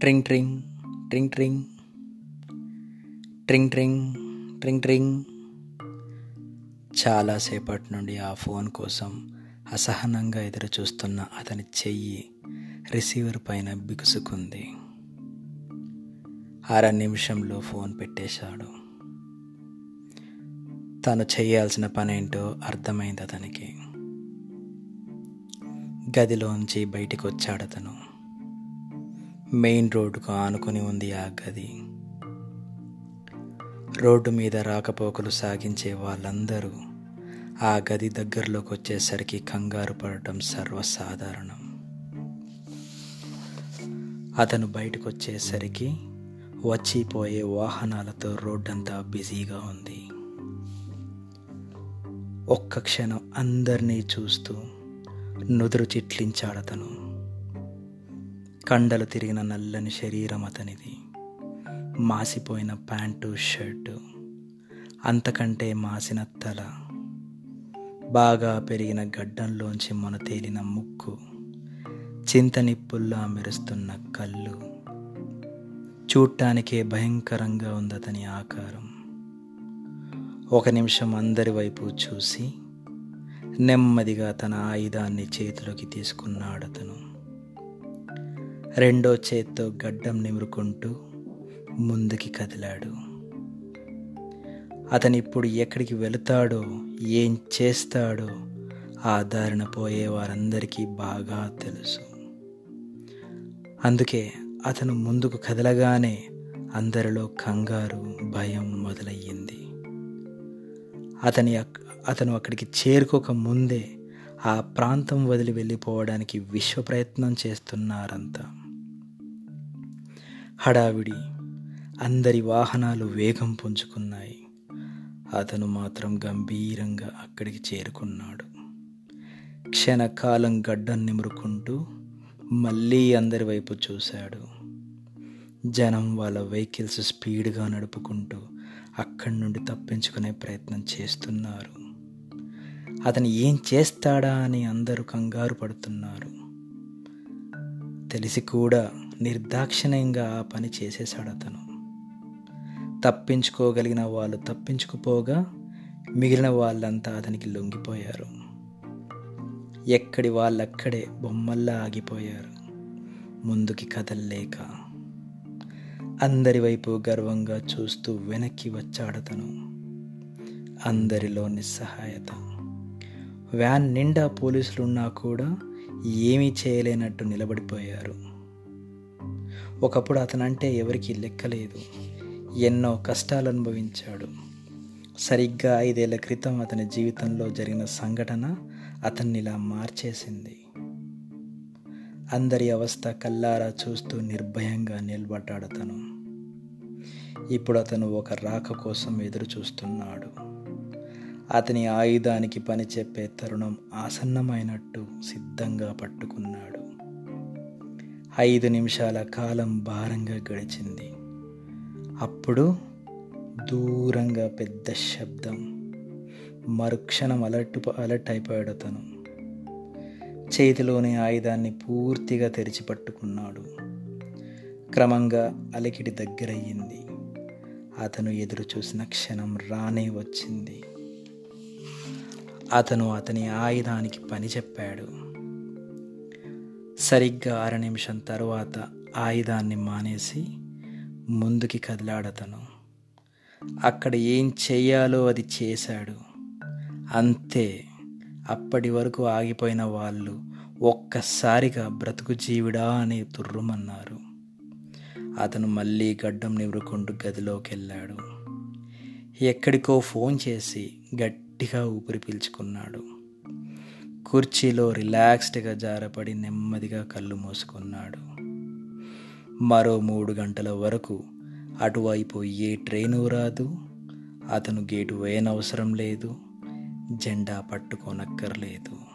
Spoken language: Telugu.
ట్రింగ్ ట్రింగ్ ట్రింగ్ ట్రింగ్ ట్రింగ్ ట్రింగ్ ట్రింగ్ ట్రింగ్ చాలాసేపటి నుండి ఆ ఫోన్ కోసం అసహనంగా ఎదురు చూస్తున్న అతని చెయ్యి రిసీవర్ పైన బిగుసుకుంది. అర నిమిషంలో ఫోన్ పెట్టేశాడు. తను చేయాల్సిన పనేంటో అర్థమైంది అతనికి. గదిలోంచి బయటికి వచ్చాడు అతను మెయిన్ రోడ్డుకు ఆనుకుని ఉంది ఆ గది. రోడ్డు మీద రాకపోకలు సాగించే వాళ్ళందరూ ఆ గది దగ్గరలోకి వచ్చేసరికి కంగారు పడటం సర్వసాధారణం. అతను బయటకు వచ్చేసరికి వచ్చిపోయే వాహనాలతో రోడ్డంతా బిజీగా ఉంది. ఒక్క క్షణం అందరినీ చూస్తూ నుదురు చిట్లించాడతను. కండలు తిరిగిన నల్లని శరీరం అతనిది. మాసిపోయిన ప్యాంటు షర్టు అంతకంటే మాసిన తల బాగా పెరిగిన గడ్డంలోంచి మొన తేలిన ముక్కు చింతనిప్పుల్లా మెరుస్తున్న కళ్ళు. చూడటానికే భయంకరంగా ఉంది అతని ఆకారం. ఒక నిమిషం అందరి వైపు చూసి నెమ్మదిగా తన ఆయుధాన్ని చేతిలోకి తీసుకున్నాడు అతను రెండో చేత్తో గడ్డం నిమురుకుంటూ ముందుకి కదిలాడు. అతను ఇప్పుడు ఎక్కడికి వెళతాడో ఏం చేస్తాడో ఆ దారిన పోయే వారందరికీ బాగా తెలుసు. అందుకే అతను ముందుకు కదలగానే అందరిలో కంగారు భయం మొదలయ్యింది. అతని అతను అక్కడికి చేరుకోక ముందే ఆ ప్రాంతం వదిలి వెళ్ళిపోవడానికి విశ్వ ప్రయత్నం చేస్తున్నారంతా. హడావిడి. అందరి వాహనాలు వేగం పుంజుకున్నాయి. అతను మాత్రం గంభీరంగా అక్కడికి చేరుకున్నాడు. క్షణకాలం గడ్డం నిమురుకుంటూ మళ్ళీ అందరి వైపు చూశాడు. జనం వాళ్ళ వెహికల్స్ స్పీడ్గా నడుపుకుంటూ అక్కడి నుండి తప్పించుకునే ప్రయత్నం చేస్తున్నారు. అతను ఏం చేస్తాడా అని అందరూ కంగారు పడుతున్నారు. తెలిసి కూడా నిర్దాక్షిణ్యంగా ఆ పని చేసేశాడు అతను. తప్పించుకోగలిగిన వాళ్ళు తప్పించుకుపోగా మిగిలిన వాళ్ళంతా అతనికి లొంగిపోయారు. ఎక్కడి వాళ్ళక్కడే బొమ్మల్లా ఆగిపోయారు. ముందుకి కదల్లేక అందరి వైపు గర్వంగా చూస్తూ వెనక్కి వచ్చాడతను. అందరిలో నిస్సహాయత. వ్యాన్ నిండా పోలీసులున్నా కూడా ఏమీ చేయలేనట్టు నిలబడిపోయారు. ఒకప్పుడు అతనంటే ఎవరికి లెక్కలేదు ఎన్నో కష్టాలు అనుభవించాడు సరిగ్గా ఐదేళ్ళ క్రితం అతని జీవితంలో జరిగిన సంఘటన అతన్ని ఇలా మార్చేసింది. అందరి అవస్థ కల్లారా చూస్తూ నిర్భయంగా నిలబడ్డాడు అతను. ఇప్పుడు అతను ఒక రాక కోసం ఎదురు చూస్తున్నాడు అతని ఆయుధానికి పని చెప్పే తరుణం ఆసన్నమైనట్టు సిద్ధంగా పట్టుకున్నాడు. ఐదు నిమిషాల కాలం భారంగా గడిచింది. అప్పుడు దూరంగా పెద్ద శబ్దం మరుక్షణం అలర్ట్ అలర్ట్ అయిపోయాడు అతను. చేతిలోని ఆయుధాన్ని పూర్తిగా తెరిచి పట్టుకున్నాడు. క్రమంగా అలికిడి దగ్గరయ్యింది. అతను ఎదురు చూసిన క్షణం రానే వచ్చింది. అతను అతని ఆయుధానికి పని చెప్పాడు. సరిగ్గా అర నిమిషం తరువాత ఆయుధాన్ని మానేసి ముందుకి కదిలాడతను. అక్కడ ఏం చెయ్యాలో అది చేశాడు. అంతే అప్పటి వరకు ఆగిపోయిన వాళ్ళు ఒక్కసారిగా బ్రతుకు జీవిడా అని తుర్రుమన్నారు. అతను మళ్ళీ గడ్డం నివ్వుకుంటూ గదిలోకి వెళ్ళాడు ఎక్కడికో ఫోన్ చేసి గట్టిగా ఊపిరి పీల్చుకున్నాడు. కుర్చీలో రిలాక్స్డ్గా జారపడి నెమ్మదిగా కళ్ళు మూసుకున్నాడు. మరో మూడు గంటల వరకు అటువైపు ఏ ట్రైను రాదు అతను గేటు వేయనవసరం లేదు జెండా పట్టుకోనక్కర్లేదు.